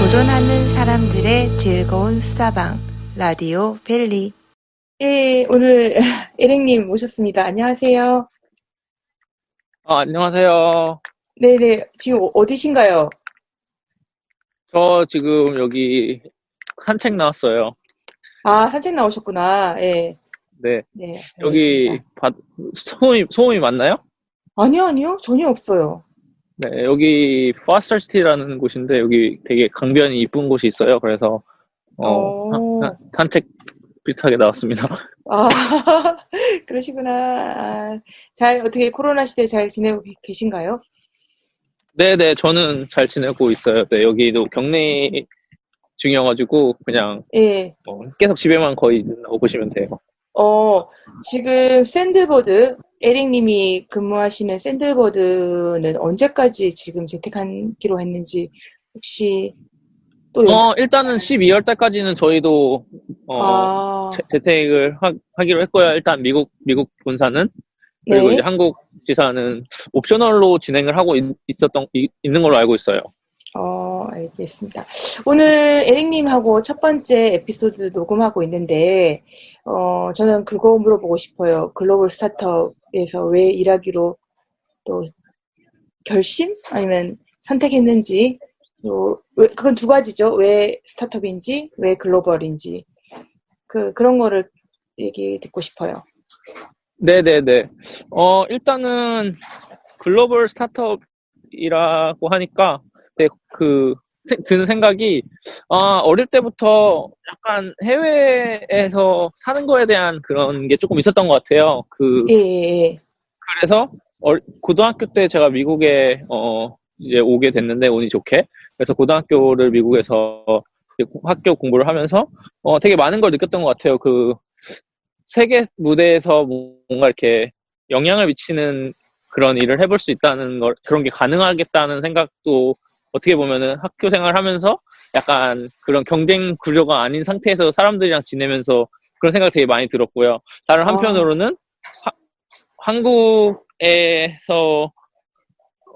도전하는 사람들의 즐거운 수다방 라디오 벨리 예, 오늘 에랭님 모셨습니다. 안녕하세요. 아, 안녕하세요. 네네, 지금 어- 어디신가요? 저 지금 여기 산책 나왔어요. 아, 산책 나오셨구나. 예, 네. 네. 여기 알겠습니다. 바, 소음이, 소음이 맞나요? 아니요, 아니요. 전혀 없어요. 네, 여기 Foster City라는 곳인데 여기 되게 강변이 이쁜 곳이 있어요. 그래서 어, 오. 산- 산책 비슷하게 나왔습니다. 아, 그러시구나. 아, 잘, 어떻게 코로나 시대 잘 지내고 계- 계신가요? 네, 네, 저는 잘 지내고 있어요. 네, 여기도 격리 중이어가지고 그냥 예. 어, 계속 집에만 거의 있다고 보시면 돼요. 어, 지금 Sendbird, 에릭님이 근무하시는 Sendbird는 언제까지 지금 재택하기로 했는지 혹시 또 연- 어, 일단은 12월 달까지는 저희도 어, 아, 재- 재택을 하, 하기로 했고요. 일단 미국 미국 본사는 그리고 네. 이제 한국 지사는 옵셔널로 진행을 하고 있, 었던 있는 걸로 알고 있어요. 어, 알겠습니다. 오늘 에릭님하고 첫 번째 에피소드 녹음하고 있는데, 어, 저는 그거 물어보고 싶어요. 글로벌 스타트업에서 왜 일하기로 또 결심? 아니면 선택했는지, 또, 왜- 그건 두 가지죠. 왜 스타트업인지, 왜 글로벌인지. 그, 그런 거를 얘기 듣고 싶어요. 네네네. 어 일단은 글로벌 스타트업이라고 하니까 네, 그 세- 드는 생각이 아 어릴 때부터 약간 해외에서 사는 거에 대한 그런 게 조금 있었던 것 같아요. 그 예, 예, 예. 그래서 얼- 고등학교 때 제가 미국에 어 이제 오게 됐는데 운이 좋게 그래서 고등학교를 미국에서 학교 공부를 하면서 어 되게 많은 걸 느꼈던 것 같아요. 그 세계 무대에서 뭔가 이렇게 영향을 미치는 그런 일을 해볼 수 있다는 걸 그런 게 가능하겠다는 생각도 어떻게 보면은 학교 생활하면서 약간 그런 경쟁 구조가 아닌 상태에서 사람들이랑 지내면서 그런 생각 되게 많이 들었고요. 다른 아. 한편으로는 하- 한국에서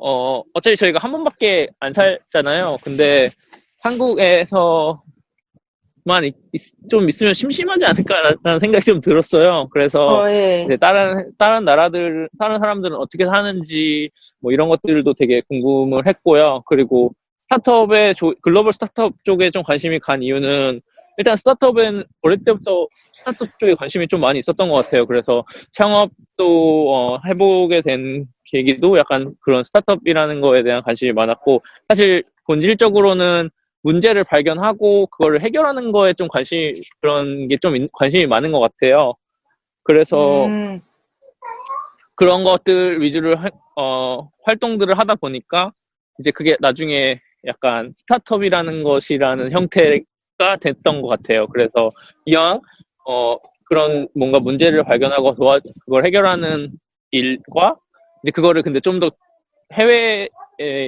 어 어차피 저희가 한 번밖에 안 살잖아요. 근데 한국에서만 있- 있- 좀 있으면 심심하지 않을까라는 생각이 좀 들었어요. 그래서 어, 예. 이제 다른 다른 나라들 사는 사람들은 어떻게 사는지 뭐 이런 것들도 되게 궁금을 했고요. 그리고 스타트업의 조- 글로벌 스타트업 쪽에 좀 관심이 간 이유는 일단 스타트업은 어릴 때부터 스타트업 쪽에 관심이 좀 많이 있었던 것 같아요. 그래서 창업도 어, 해보게 된 계기도 약간 그런 스타트업이라는 거에 대한 관심이 많았고 사실 본질적으로는 문제를 발견하고 그거를 해결하는 거에 좀 관심 그런 게 좀 관심이 많은 것 같아요. 그래서 음, 그런 것들 위주로 하- 어, 활동들을 하다 보니까 이제 그게 나중에 약간 스타트업이라는 것이라는 형태 가 됐던 것 같아요. 그래서 이왕 어, 그런 뭔가 문제를 발견하고 도와 그걸 해결하는 일과 이제 그거를 근데 좀 더 해외에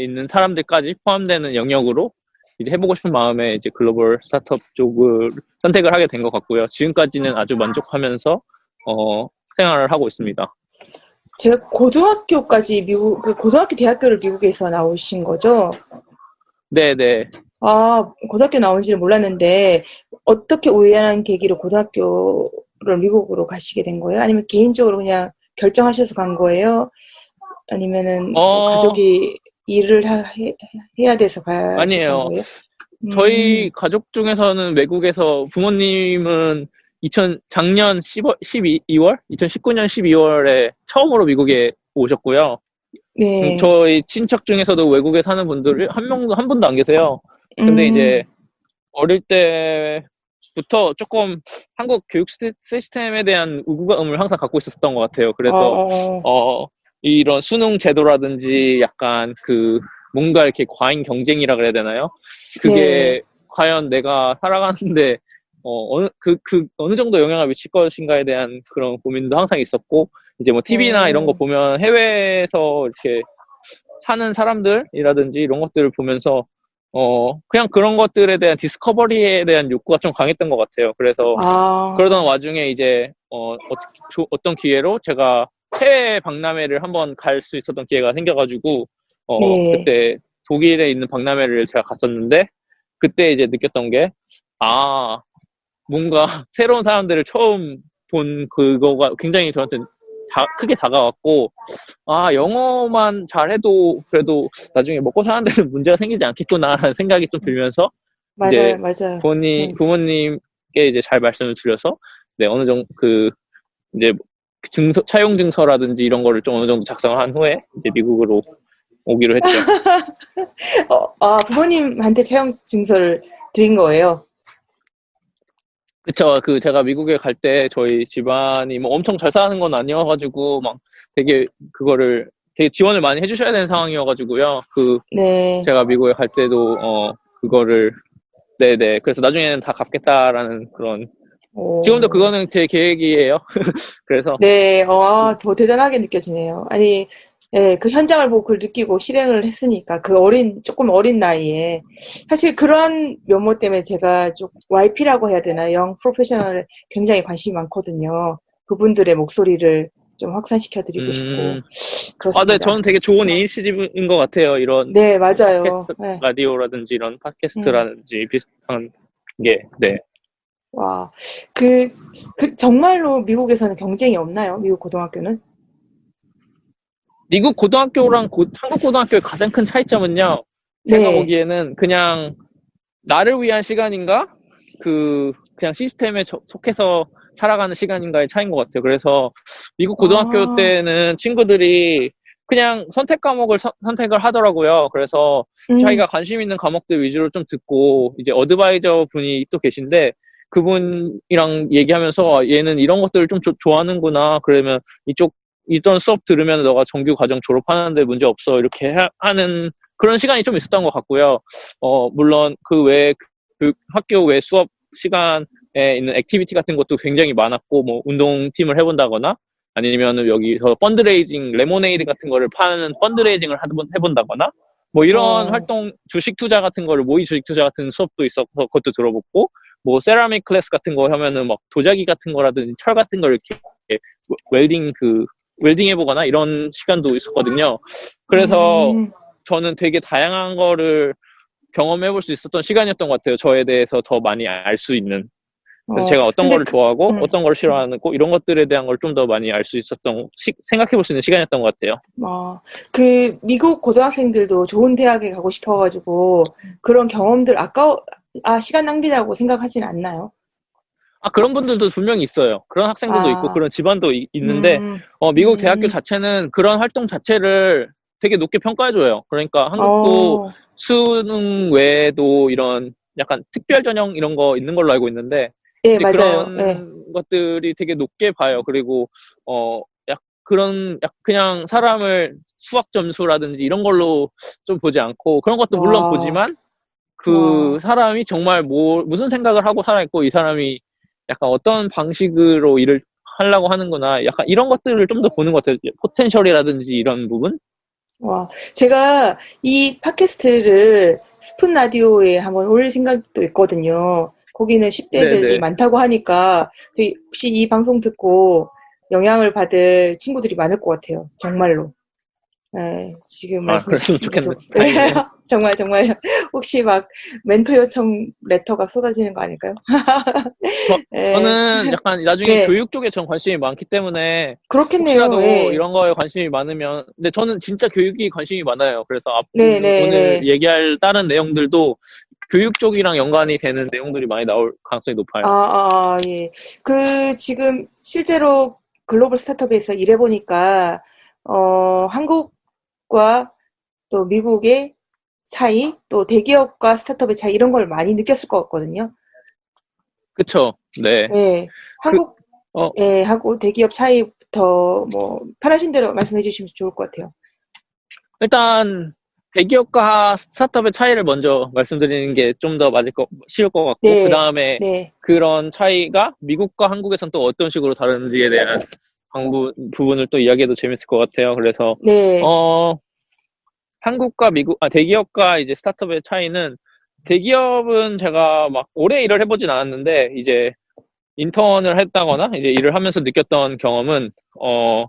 있는 사람들까지 포함되는 영역으로 이제 해보고 싶은 마음에 이제 글로벌 스타트업 쪽을 선택을 하게 된 것 같고요. 지금까지는 아주 만족하면서 어, 생활을 하고 있습니다. 제가 고등학교까지 미국, 그 고등학교, 대학교를 미국에서 나오신 거죠? 네네. 아, 고등학교 나온지는 몰랐는데, 어떻게 우연한 계기로 고등학교를 미국으로 가시게 된 거예요? 아니면 개인적으로 그냥 결정하셔서 간 거예요? 아니면은 뭐 어. 가족이 일을 하- 해, 해야 돼서 가야 아니에요. 거예요? 음, 저희 가족 중에서는 외국에서 부모님은 2000, 작년 10월, 12월? 2019년 12월에 처음으로 미국에 오셨고요. 네. 음, 저희 친척 중에서도 외국에 사는 분들 한 명도, 한 분도 안 계세요. 근데 음, 이제 어릴 때부터 조금 한국 교육 시스- 시스템에 대한 우구감을 항상 갖고 있었던 것 같아요. 그래서 어, 어, 어. 어, 이런 수능 제도라든지 약간 그 뭔가 이렇게 과잉 경쟁이라 그래야 되나요? 그게 네. 과연 내가 살아가는데 어, 어느 그, 그 어느 정도 영향을 미칠 것인가에 대한 그런 고민도 항상 있었고 이제 뭐 TV나 음. 이런 거 보면 해외에서 이렇게 사는 사람들이라든지 이런 것들을 보면서 어 그냥 그런 것들에 대한 디스커버리에 대한 욕구가 좀 강했던 것 같아요. 그래서 아, 그러던 와중에 이제 어 어 떤 기회로 제가 해외 박람회를 한번 갈 수 있었던 기회가 생겨가지고 어 네. 그때 독일에 있는 박람회를 제가 갔었는데 그때 이제 느꼈던 게 아 뭔가 새로운 사람들을 처음 본 그거가 굉장히 저한테 다, 크게 다가왔고 아 영어만 잘해도 그래도 나중에 먹고 사는 데는 문제가 생기지 않겠구나라는 생각이 좀 들면서 이제 맞아요, 맞아요. 부모님 음. 부모님께 이제 잘 말씀을 드려서 네 어느 정도 그 이제 증서 차용 증서라든지 이런 거를 좀 어느 정도 작성을 한 후에 이제 미국으로 오기로 했죠. 어, 아, 부모님한테 채용 증서를 드린 거예요. 그쵸. 그 제가 미국에 갈 때 저희 집안이 뭐 엄청 잘 사는 건 아니어가지고 막 되게 그거를 되게 지원을 많이 해주셔야 되는 상황이어가지고요. 그 네. 제가 미국에 갈 때도 어 그거를 네네 그래서 나중에는 다 갚겠다라는 그런 오. 지금도 그거는 제 계획이에요. 그래서 네, 어, 더 대단하게 느껴지네요. 아니, 예, 그 현장을 보고 그걸 느끼고 실행을 했으니까, 그 어린, 조금 어린 나이에. 사실 그런 면모 때문에 제가 좀 YP라고 해야 되나, young professional에 굉장히 관심이 많거든요. 그분들의 목소리를 좀 확산시켜드리고 싶고. 음. 그렇습니다. 아, 네, 저는 되게 좋은 initiative인 것 같아요. 이런 네, 맞아요. 팟캐스트, 네. 라디오라든지 이런 팟캐스트라든지 비슷한 게, 네. 와, 그, 그, 정말로 미국에서는 경쟁이 없나요? 미국 고등학교는? 미국 고등학교랑 고- 한국 고등학교의 가장 큰 차이점은요. 제가 네. 보기에는 그냥 나를 위한 시간인가? 그 그냥 시스템에 저- 속해서 살아가는 시간인가의 차이인 것 같아요. 그래서 미국 고등학교 아. 때는 친구들이 그냥 선택 과목을 서- 선택을 하더라고요. 그래서 음, 자기가 관심 있는 과목들 위주로 좀 듣고 이제 어드바이저 분이 또 계신데 그분이랑 얘기하면서 아, 얘는 이런 것들을 좀 조- 좋아하는구나. 그러면 이쪽 이던 수업 들으면 너가 정규 과정 졸업하는데 문제 없어. 이렇게 하- 하는 그런 시간이 좀 있었던 것 같고요. 어, 물론 그 외에 그 학교 외 수업 시간에 있는 activity 같은 것도 굉장히 많았고, 뭐, 운동팀을 해본다거나, 아니면 여기서 fundraising, 레모네이드 같은 거를 파는 fundraising을 해본- 해본다거나, 뭐 이런 어. 활동, 주식 투자 같은 거를, 모의 주식 투자 같은 수업도 있어서 그것도 들어보고, 뭐 ceramic class 같은 거 하면은 막 도자기 같은 거라든지 철 같은 걸 이렇게 welding 그, 웰딩 해보거나 이런 시간도 있었거든요. 그래서 음, 저는 되게 다양한 거를 경험해 볼 수 있었던 시간이었던 것 같아요. 저에 대해서 더 많이 알 수 있는. 그래서 어, 제가 어떤 거를 그- 좋아하고 음. 어떤 거를 싫어하고 이런 것들에 대한 걸 좀 더 많이 알 수 있었던 생각해 볼 수 있는 시간이었던 것 같아요. 어, 그 미국 고등학생들도 좋은 대학에 가고 싶어가지고 그런 경험들 아까워, 아, 시간 낭비라고 생각하진 않나요? 아 그런 분들도 분명히 있어요. 그런 학생들도 아. 있고 그런 집안도 이- 있는데 음, 어, 미국 음. 대학교 자체는 그런 활동 자체를 되게 높게 평가해줘요. 그러니까 한국도 어, 수능 외에도 이런 약간 특별 전형 이런 거 있는 걸로 알고 있는데 예. 그런 예. 것들이 되게 높게 봐요. 그리고 어, 약 그런 약 그냥 사람을 수학 점수라든지 이런 걸로 좀 보지 않고 그런 것도 물론 와. 보지만 그 와. 사람이 정말 뭐 무슨 생각을 하고 살아있고 이 사람이 약간 어떤 방식으로 일을 하려고 하는구나. 약간 이런 것들을 좀 더 보는 것 같아요. 포텐셜이라든지 이런 부분. 와, 제가 이 팟캐스트를 스푼 라디오에 한번 올릴 생각도 있거든요. 거기는 10대들이 네네. 많다고 하니까 혹시 이 방송 듣고 영향을 받을 친구들이 많을 것 같아요. 정말로. 네, 지금 아, 말씀 그랬으면 주신 좋겠네. 것도- 네, 정말 정말 혹시 막 멘토 요청 레터가 쏟아지는 거 아닐까요? 저- 네, 저 는 약간 나중에 네. 교육 쪽에 전 관심이 많기 때문에 그렇겠네요. 혹시라도 예. 이런 거에 관심이 많으면 근데 저는 진짜 교육이 관심이 많아요. 그래서 앞 네, 네, 오늘 네. 얘기할 다른 내용들도 교육 쪽이랑 연관이 되는 내용들이 많이 나올 가능성이 높아요. 아, 아, 예. 그, 지금, 실제로 글로벌 스타트업에서 일해보니까, 어, 한국 과 또 미국의 차이, 또 대기업과 스타트업의 차이, 이런 걸 많이 느꼈을 것 같거든요. 그쵸? 네. 예. 한국, 어. 예, 하고 대기업 차이부터, 뭐, 편하신 대로 말씀해 주시면 좋을 것 같아요. 일단 대기업과 스타트업의 차이를 먼저 말씀드리는 게 좀 더 맞을 거 쉬울 것 같고 네. 그 다음에 네. 그런 차이가 미국과 한국에선 또 어떤 식으로 다른지에 대한 방부, 부분을 또 이야기해도 재밌을 것 같아요. 그래서 네. 어, 한국과 미국, 아, 대기업과 이제 스타트업의 차이는 대기업은 제가 막 오래 일을 해보진 않았는데, 이제 인턴을 했다거나, 이제 일을 하면서 느꼈던 경험은, 어,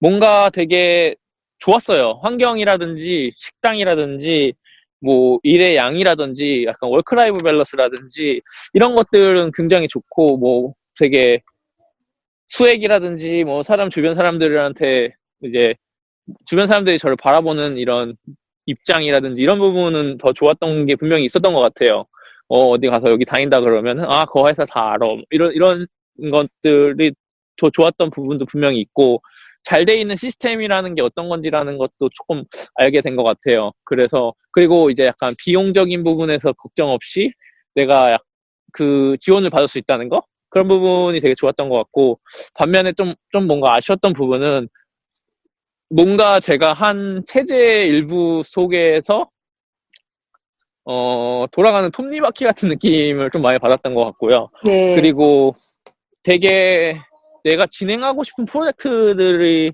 뭔가 되게 좋았어요. 환경이라든지, 식당이라든지, 뭐, 일의 양이라든지, 약간 월크라이브 밸런스라든지, 이런 것들은 굉장히 좋고, 뭐, 되게 수액이라든지, 뭐, 사람, 주변 사람들한테 이제 주변 사람들이 저를 바라보는 이런 입장이라든지 이런 부분은 더 좋았던 게 분명히 있었던 것 같아요. 어, 어디 가서 여기 다닌다 그러면, 아, 그 회사 다 알아. 이런, 이런 것들이 더 좋았던 부분도 분명히 있고, 잘 돼 있는 시스템이라는 게 어떤 건지라는 것도 조금 알게 된 것 같아요. 그래서, 그리고 이제 약간 비용적인 부분에서 걱정 없이 내가 약- 그 지원을 받을 수 있다는 거? 그런 부분이 되게 좋았던 것 같고, 반면에 좀, 좀 뭔가 아쉬웠던 부분은 뭔가 제가 한 체제 일부 속에서 어, 돌아가는 톱니바퀴 같은 느낌을 좀 많이 받았던 것 같고요. 네. 그리고 되게 내가 진행하고 싶은 프로젝트들이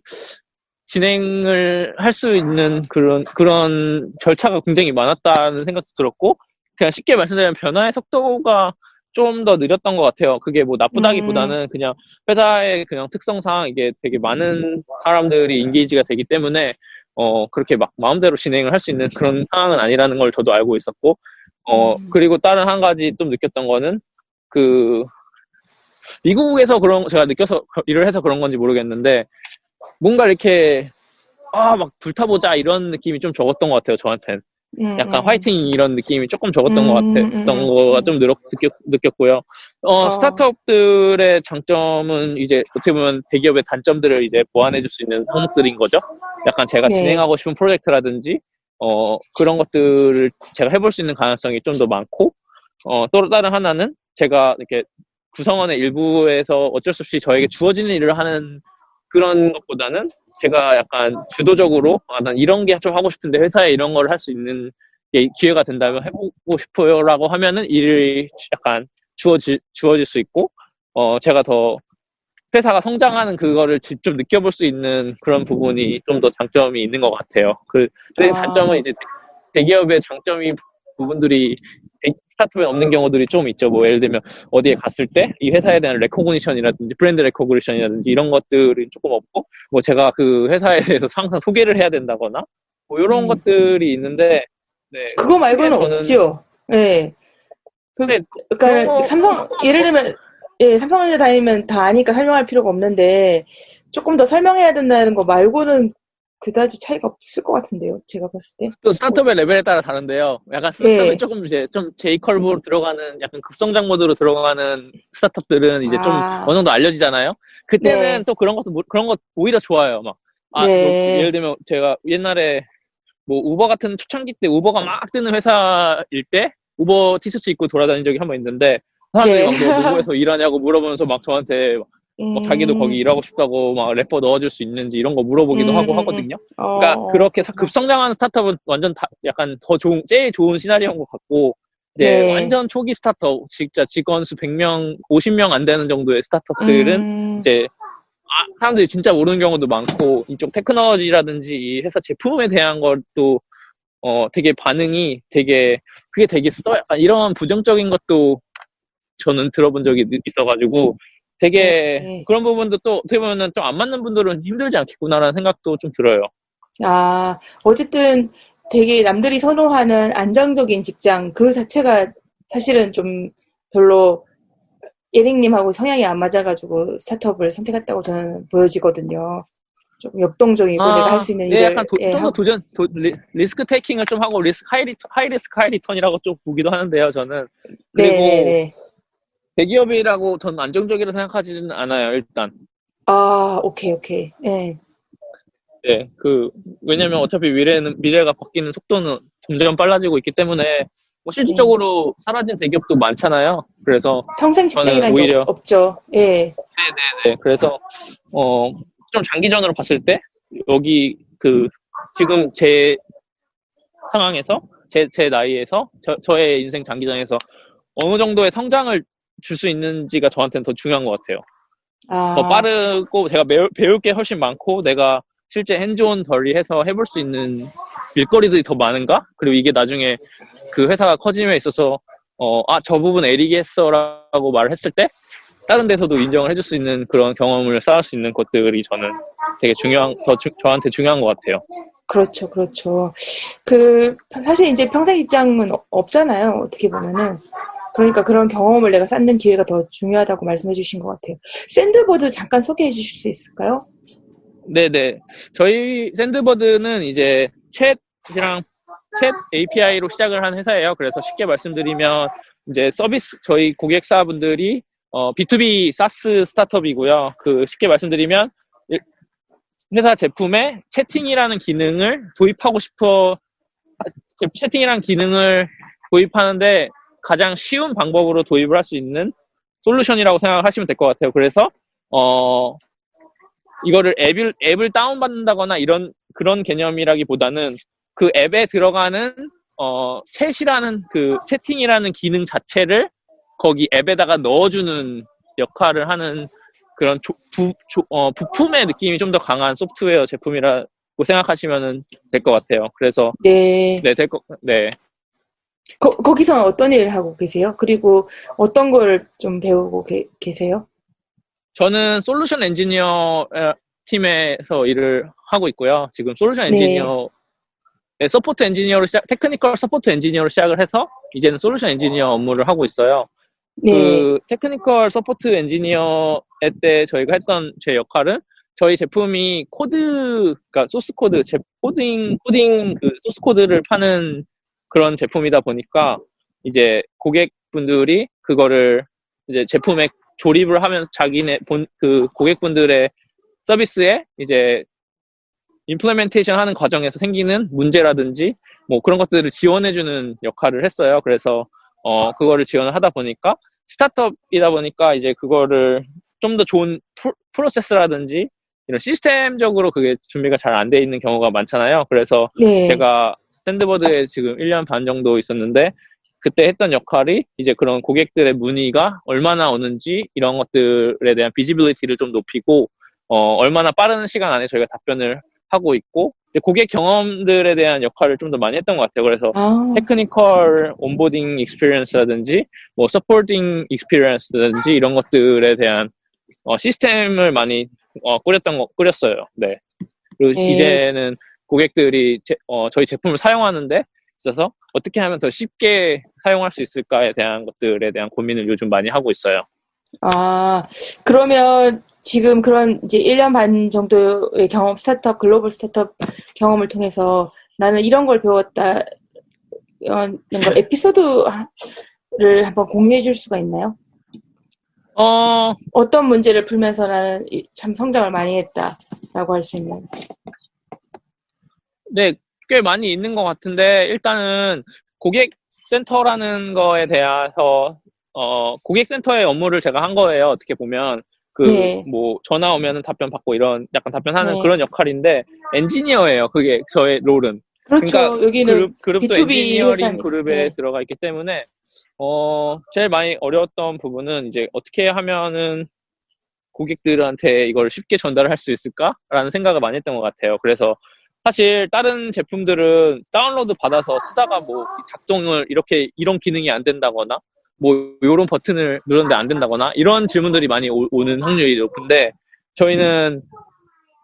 진행을 할 수 있는 그런, 그런 절차가 굉장히 많았다는 생각도 들었고, 그냥 쉽게 말씀드리면 변화의 속도가 좀 더 느렸던 것 같아요. 그게 뭐 나쁘다기보다는 그냥 회사의 그냥 특성상 이게 되게 많은 사람들이 인게이지가 되기 때문에 어 그렇게 막 마음대로 진행을 할 수 있는 그런 상황은 아니라는 걸 저도 알고 있었고 어 음. 그리고 다른 한 가지 좀 느꼈던 거는 그 미국에서 그런 제가 느껴서 일을 해서 그런 건지 모르겠는데 뭔가 이렇게 아 막 불타보자 이런 느낌이 좀 적었던 것 같아요 저한텐 음, 약간 음. 화이팅 이런 느낌이 조금 적었던 것 음, 같았던 음, 거가 음. 좀 느꼈, 느꼈고요. 어, 어. 스타트업들의 장점은 이제 어떻게 보면 대기업의 단점들을 이제 보완해 줄 수 있는 항목들인 거죠. 약간 제가 네. 진행하고 싶은 프로젝트라든지 어, 그런 것들을 제가 해볼 수 있는 가능성이 좀 더 많고 어, 또 다른 하나는 제가 이렇게 구성원의 일부에서 어쩔 수 없이 저에게 주어지는 일을 하는 그런 것보다는 제가 약간 주도적으로 아, 난 이런 게 좀 하고 싶은데 회사에 이런 걸 할 수 있는 게 기회가 된다면 해보고 싶어요라고 하면은 일이 약간 주어질 주어질 수 있고 어 제가 더 회사가 성장하는 그거를 직접 느껴볼 수 있는 그런 부분이 좀 더 장점이 있는 것 같아요. 그 근데 아. 단점은 이제 대- 대기업의 장점이 부분들이 대- 스타트업에 없는 경우들이 좀 있죠. 뭐 예를 들면 어디에 갔을 때 이 회사에 대한 recognition이라든지 brand recognition이라든지 이런 것들이 조금 없고 뭐 제가 그 회사에 대해서 항상 소개를 해야 된다거나 뭐 이런 음. 것들이 있는데 네. 그거 말고는 저는- 없죠. 네. 그, 네, 그러니까 거- 삼성 예를 들면 예, 삼성전자 다니면 다 아니까 설명할 필요가 없는데 조금 더 설명해야 된다는 거 말고는 그다지 차이가 없을 것 같은데요. 제가 봤을 때. 또 스타트업의 레벨에 따라 다른데요. 약간 스타트업이 네. 조금 이제 좀 J컬브로 들어가는 약간 급성장 모드로 들어가는 스타트업들은 이제 좀 아. 어느 정도 알려지잖아요. 그때는 네. 또 그런 것도 모- 그런 것 오히려 좋아요. 막 아, 네. 뭐 예를 들면 제가 옛날에 뭐 우버 같은 초창기 때 우버가 막 뜨는 회사일 때 우버 티셔츠 입고 돌아다닌 적이 한 번 있는데 사람들이 네. 막 너 우버에서 일하냐고 물어보면서 막 저한테 막 뭐 자기도 음, 거기 일하고 싶다고 막 래퍼 넣어줄 수 있는지 이런 거 물어보기도 음, 하고 음, 하거든요. 어, 그러니까 그렇게 사- 급성장하는 스타트업은 완전 다 약간 더 좋은 제일 좋은 시나리오인 것 같고 이제 네. 완전 초기 스타트업 진짜 직원 수 100명, 50명 안 되는 정도의 스타트업들은 음, 이제 아, 사람들이 진짜 모르는 경우도 많고 이쪽 테크놀로지라든지 이 회사 제품에 대한 것도 어 되게 반응이 되게 그게 되게 써 이런 부정적인 것도 저는 들어본 적이 있어가지고 되게 네. 그런 부분도 또 어떻게 보면은 좀 안 맞는 분들은 힘들지 않겠구나라는 생각도 좀 들어요. 아, 어쨌든 되게 남들이 선호하는 안정적인 직장 그 자체가 사실은 좀 별로 예링님하고 성향이 안 맞아가지고 스타트업을 선택했다고 저는 보여지거든요. 좀 역동적이고 내가 할 수 있는 예, 일을 약간 도, 예, 하고- 도전, 도, ri, sk taking을 좀 하고 ris- high ri- high risk high return이라고 좀 보기도 하는데요, 저는. 네, 그리고 네, 네. 대기업이라고 저는 안정적이라고 생각하지는 않아요, 일단. 아, 오케이, 오케이. 예. 네, 그 왜냐면 어차피 미래는 미래가 바뀌는 속도는 점점 빨라지고 있기 때문에 뭐 실질적으로 사라진 대기업도 많잖아요. 그래서 평생 직장이라는 게 오히려- 없, 없죠. 예. 네, 그래서 어 좀 장기전으로 봤을 때 여기 그 지금 제 상황에서 제 제 나이에서 저, 저의 인생 장기전에서 어느 정도의 성장을 줄 수 있는지가 저한테는 더 중요한 것 같아요. 아, 더 빠르고 제가 배울, 배울 게 훨씬 많고 내가 실제 핸즈온 덜리 해서 해볼 수 있는 일거리들이 더 많은가? 그리고 이게 나중에 그 회사가 커짐에 있어서 어, 아, 저 부분 에릭이 했어 라고 말을 했을 때 다른 데서도 인정을 해줄 수 있는 그런 경험을 쌓을 수 있는 것들이 저는 되게 중요한, 더 주- 저한테 중요한 것 같아요. 그렇죠, 그렇죠. 그, 사실 이제 평생 직장은 어- 없잖아요, 어떻게 보면은. 그러니까 그런 경험을 내가 쌓는 기회가 더 중요하다고 말씀해 주신 것 같아요. Sendbird 잠깐 소개해 주실 수 있을까요? 네네. 저희 Sendbird는 이제 챗이랑 챗 API로 시작을 한 회사예요. 그래서 쉽게 말씀드리면 이제 서비스 저희 고객사분들이 어, B2B SaaS 스타트업이고요. 그 쉽게 말씀드리면 일- 회사 제품에 채팅이라는 기능을 도입하고 싶어 아, 채팅이라는 기능을 도입하는데 가장 쉬운 방법으로 도입을 할 수 있는 솔루션이라고 생각하시면 될 것 같아요. 그래서 어 이거를 앱을, 앱을 다운 받는다거나 이런 그런 개념이라기보다는 그 앱에 들어가는 어 챗이라는 그 채팅이라는 기능 자체를 거기 앱에다가 넣어주는 역할을 하는 그런 조- 부, 조- 어, 부품의 느낌이 좀 더 강한 소프트웨어 제품이라고 생각하시면 될 것 같아요. 그래서 네. 네, 될 거, 네. 거, 거기서 어떤 일을 하고 계세요? 그리고 어떤 걸 좀 배우고 계, 계세요? 저는 solution engineer 어, 팀에서 일을 하고 있고요. 지금 솔루션 네. engineer, 네, support engineer로 시작, technical support engineer로 시작을 해서 이제는 solution engineer 업무를 하고 있어요. 네. 그 technical support engineer 때 저희가 했던 제 역할은 저희 제품이 코드, 그러니까 소스 코드, 제 코딩, 코딩 그 소스 코드를 파는 그런 제품이다 보니까 이제 고객분들이 그거를 이제 제품에 조립을 하면서 자기네 본 그 고객분들의 서비스에 이제 implementation 하는 과정에서 생기는 문제라든지 뭐 그런 것들을 지원해주는 역할을 했어요. 그래서 어 그거를 지원을 하다 보니까 스타트업이다 보니까 이제 그거를 좀 더 좋은 프로, 프로세스라든지 이런 시스템적으로 그게 준비가 잘 안 돼 있는 경우가 많잖아요. 그래서 네. 제가 Sendbird에 지금 1년 반 정도 있었는데 그때 했던 역할이 이제 그런 고객들의 문의가 얼마나 오는지 이런 것들에 대한 visibility를 좀 높이고 어, 얼마나 빠른 시간 안에 저희가 답변을 하고 있고 이제 고객 경험들에 대한 역할을 좀 더 많이 했던 것 같아요. 그래서 아, technical onboarding experience라든지 뭐 supporting experience라든지 이런 것들에 대한 어, 시스템을 많이 어, 꾸렸던 거 꾸렸어요. 네. 그리고 네. 이제는 고객들이 제- 어, 저희 제품을 사용하는데 있어서 어떻게 하면 더 쉽게 사용할 수 있을까에 대한 것들에 대한 고민을 요즘 많이 하고 있어요. 아, 그러면 지금 그런 이제 1년 반 정도의 경험, 스타트업, 글로벌 스타트업 경험을 통해서 나는 이런 걸 배웠다, 이런 걸 에피소드를 한번 공유해 줄 수가 있나요? 어, 어떤 문제를 풀면서 나는 이- 참 성장을 많이 했다라고 할 수 있나요? 네, 꽤 많이 있는 것 같은데, 일단은 고객 센터라는 거에 대해서, 어, 고객 센터의 업무를 제가 한 거예요. 어떻게 보면. 그, 네. 뭐, 전화 오면은 답변 받고 이런, 약간 답변하는 네. 그런 역할인데, 엔지니어예요. 그게 저의 롤은. 그렇죠. 그러니까 여기는 그룹, 그룹도 B2B 엔지니어링 회사니까. 그룹에 네. 들어가 있기 때문에, 어, 제일 많이 어려웠던 부분은 이제 어떻게 하면은 고객들한테 이걸 쉽게 전달할 수 있을까라는 생각을 많이 했던 것 같아요. 그래서 사실 다른 제품들은 다운로드 받아서 쓰다가 뭐 작동을 이렇게 이런 기능이 안 된다거나 뭐 이런 버튼을 누르는데 안 된다거나 이런 질문들이 많이 오, 는 확률이 높은데 저희는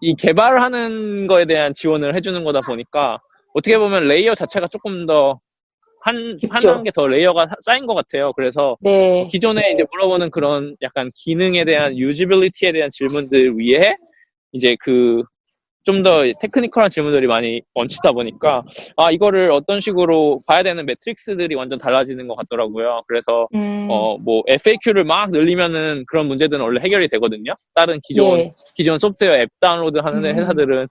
이 개발하는 거에 대한 지원을 해주는 거다 보니까 어떻게 보면 layer 자체가 조금 더 한, 한. 단계 더 layer가 쌓인 것 같아요. 그래서 네. 기존에 이제 물어보는 그런 약간 기능에 대한 usability에 대한 질문들 위에 이제 그 좀 더 technical한 질문들이 많이 얹히다 보니까 아 이거를 어떤 식으로 봐야 되는 metrics들이 완전 달라지는 것 같더라고요. 그래서 음, 어 뭐 FAQ를 막 늘리면은 그런 문제들은 원래 해결이 되거든요. 다른 기존 네. 기존 소프트웨어 앱 다운로드 하는 음. 회사들은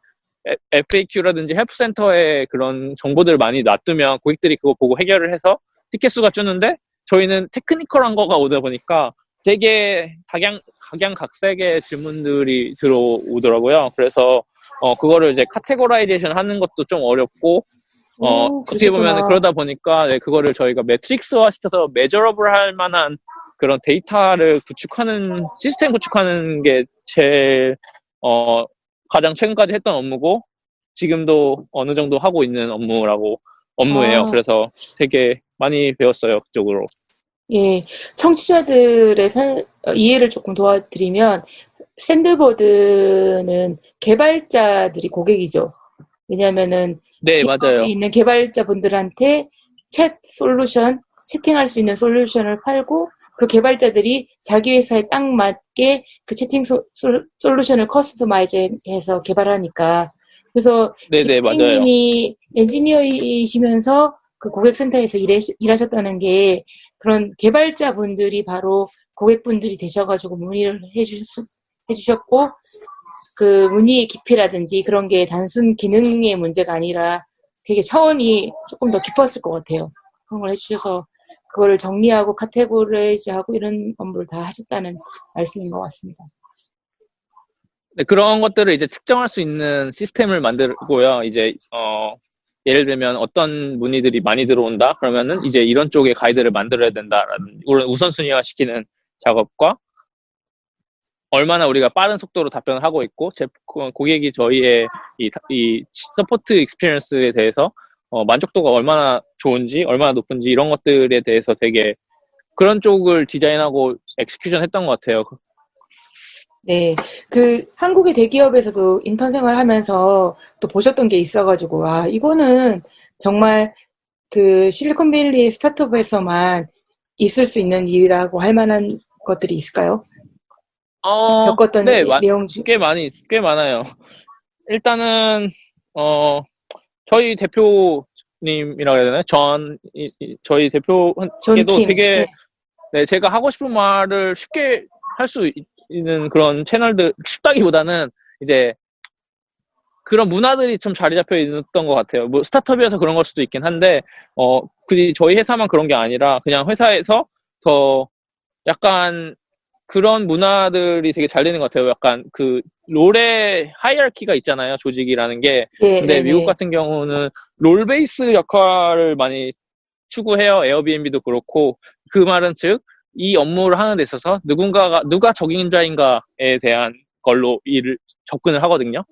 FAQ라든지 help center에 그런 정보들을 많이 놔두면 고객들이 그거 보고 해결을 해서 티켓 수가 주는데 저희는 technical한 거가 오다 보니까 되게 각양, 각양각색의 질문들이 들어오더라고요. 그래서 어, 그거를 이제 categorization 하는 것도 좀 어렵고 어, 오, 어떻게 보면. 그러다 보니까 네, 그거를 저희가 metrics화 시켜서 measurable 할 만한 그런 데이터를 구축하는 시스템 구축하는 게 제일 어 가장 최근까지 했던 업무고 지금도 어느 정도 하고 있는 업무라고 업무예요. 아. 그래서 되게 많이 배웠어요 그쪽으로. 예, 청취자들의 설- 어, 이해를 조금 도와드리면 샌드버드는 개발자들이 고객이죠. 왜냐하면은 네 맞아요. 있는 개발자분들한테 챗 솔루션, 채팅할 수 있는 솔루션을 팔고 그 개발자들이 자기 회사에 딱 맞게 그 채팅 소, 솔- 솔루션을 커스터마이즈해서 개발하니까 그래서 네네 맞아요. 님이 엔지니어이시면서 그 고객센터에서 일해, 일하셨다는 게 그런 개발자분들이 바로 고객분들이 되셔가지고 문의를 해주셨, 해주셨고 그 문의의 깊이라든지 그런 게 단순 기능의 문제가 아니라 되게 차원이 조금 더 깊었을 것 같아요. 그런 걸 해주셔서 그거를 정리하고 카테고라이즈하고 이런 업무를 다 하셨다는 말씀인 것 같습니다. 네, 그런 것들을 이제 측정할 수 있는 시스템을 만들고요. 이제 어, 예를 들면 어떤 문의들이 많이 들어온다 그러면은 이제 이런 쪽에 가이드를 만들어야 된다라는 우선순위화 시키는 작업과 얼마나 우리가 빠른 속도로 답변을 하고 있고 제 고- 고객이 저희의 이, 이 support experience에 대해서 어, 만족도가 얼마나 좋은지 얼마나 높은지 이런 것들에 대해서 되게 그런 쪽을 디자인하고 execution 했던 것 같아요. 네, 그 한국의 대기업에서도 인턴 생활하면서 또 보셨던 게 있어가지고 아 이거는 정말 그 실리콘밸리 스타트업에서만 있을 수 있는 일이라고 할 만한 것들이 있을까요? 어, 겪었던 네, 내용 중. 꽤 많이 꽤 많아요. 일단은 어 저희 대표님이라고 해야 되나요? 전 이- 이- 저희 대표께도. 되게 네. 네, 제가 하고 싶은 말을 쉽게 할 수 있는 그런 채널들 쉽다기보다는 이제 그런 문화들이 좀 자리 잡혀 있었던 것 같아요. 뭐 스타트업이어서 그런 걸 수도 있긴 한데 어 굳이 저희 회사만 그런 게 아니라 그냥 회사에서 더 약간 그런 문화들이 되게 잘 되는 것 같아요. 약간 그 롤의 하이어키가 있잖아요. 조직이라는 게. 네, 근데 네, 미국 네. 같은 경우는 롤 베이스 역할을 많이 추구해요. 에어비앤비도 그렇고 그 말은 즉 이 업무를 하는 데 있어서 누군가가 누가 적임자인가에 대한 걸로 일을 접근을 하거든요.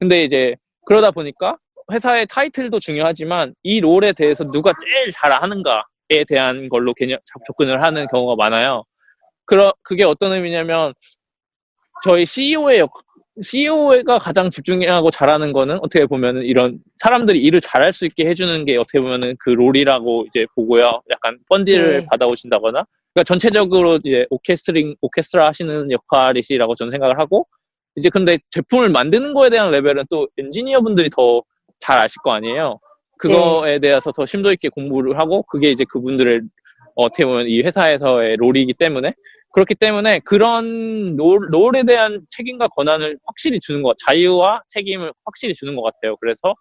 근데 이제 그러다 보니까 회사의 타이틀도 중요하지만 이 롤에 대해서 누가 제일 잘 아는가에 대한 걸로 개념 접근을 하는 경우가 많아요. 그러, 그게 어떤 의미냐면 저희 CEO의 역, CEO가 가장 집중하고 잘하는 거는 어떻게 보면은 이런 사람들이 일을 잘할 수 있게 해주는 게 어떻게 보면은 그 role이라고 이제 보고요. 약간 funding을 네. 받아오신다거나. 그러니까 전체적으로 이제 orchestring, 오케스트라 하시는 역할이시라고 저는 생각을 하고 이제 근데 제품을 만드는 거에 대한 레벨은 또 엔지니어 분들이 더 잘 아실 거 아니에요. 그거에 대해서 더 심도 있게 공부를 하고 그게 이제 그분들의 어떻게 보면 이 회사에서의 롤이기 때문에 그렇기 때문에 그런 롤, 롤에 대한 책임과 권한을 확실히 주는 것, 자유와 책임을 확실히 주는 것 같아요. 그래서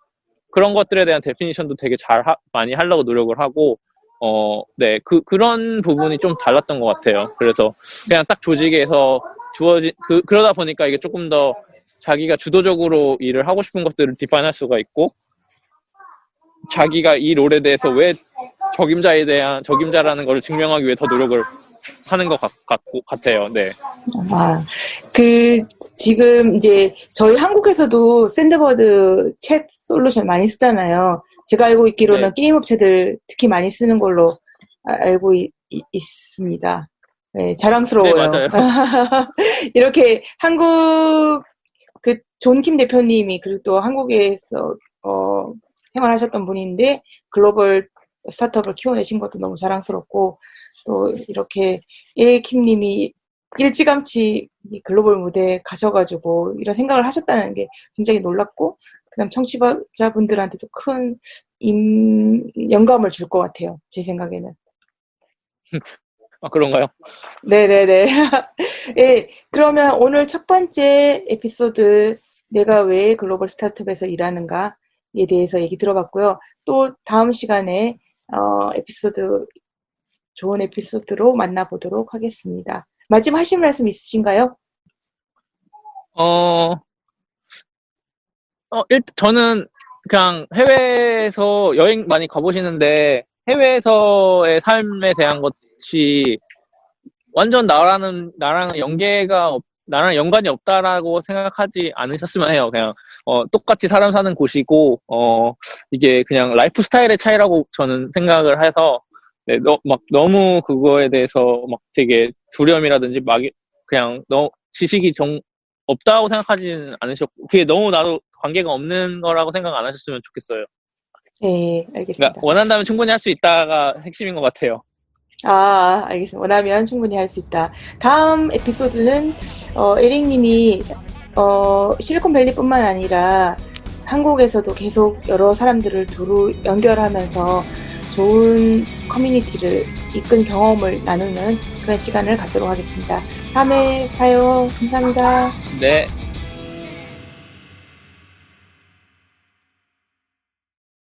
그런 것들에 대한 데피니션도 되게 잘 하- 많이 하려고 노력을 하고, 어, 네, 그, 그런 부분이 좀 달랐던 것 같아요. 그래서 그냥 딱 조직에서 주어진, 그, 그러다 보니까 이게 조금 더 자기가 주도적으로 일을 하고 싶은 것들을 define할 수가 있고, 자기가 이 role에 대해서 왜 적임자에 대한, 적임자라는 걸 증명하기 위해 더 노력을 하는 것 같, 같고, 같아요. 네. 아, 그, 지금 이제 저희 한국에서도 센드버드 chat 솔루션 많이 쓰잖아요. 제가 알고 있기로는 네. 게임 업체들 특히 많이 쓰는 걸로 아- 알고 있, 습니다 네, 자랑스러워요. 네, 맞아요. 이렇게 한국, 그, 존 킴 대표님이 그리고 또 한국에서, 어, 생활하셨던 분인데, 글로벌 스타트업을 키워내신 것도 너무 자랑스럽고, 또 이렇게 예킴님이 일찌감치 이 글로벌 무대에 가셔가지고 이런 생각을 하셨다는 게 굉장히 놀랍고 그다음 청취자분들한테도 큰 임, 영감을 줄 것 같아요. 제 생각에는. 아, 그런가요? 네네네. 예, 그러면 오늘 첫 번째 에피소드 내가 왜 글로벌 스타트업에서 일하는가에 대해서 얘기 들어봤고요. 또 다음 시간에 어, 에피소드 좋은 에피소드로 만나보도록 하겠습니다. 마지막 하실 말씀 있으신가요? 어, 어, 일, 저는 그냥 해외에서 여행 많이 가보시는데 해외에서의 삶에 대한 것이 완전 나라는 나랑 연계가 없, 나랑 연관이 없다라고 생각하지 않으셨으면 해요. 그냥 어, 똑같이 사람 사는 곳이고 어, 이게 그냥 라이프 스타일의 차이라고 저는 생각을 해서 네, 너, 막 너무 그거에 대해서 막 되게 두려움이라든지 막 그냥 너 지식이 정 없다고 생각하지는 않으셨고 그게 너무 나도 관계가 없는 거라고 생각 안 하셨으면 좋겠어요. 네, 알겠습니다. 그러니까 원한다면 충분히 할 수 있다가 핵심인 것 같아요. 아, 알겠습니다. 원하면 충분히 할 수 있다. 다음 에피소드는 어, 에릭님이 어, 실리콘밸리뿐만 아니라 한국에서도 계속 여러 사람들을 두루 연결하면서 좋은 커뮤니티를 이끈 경험을 나누는 그런 시간을 갖도록 하겠습니다. 다음에 봐요. 감사합니다. 네.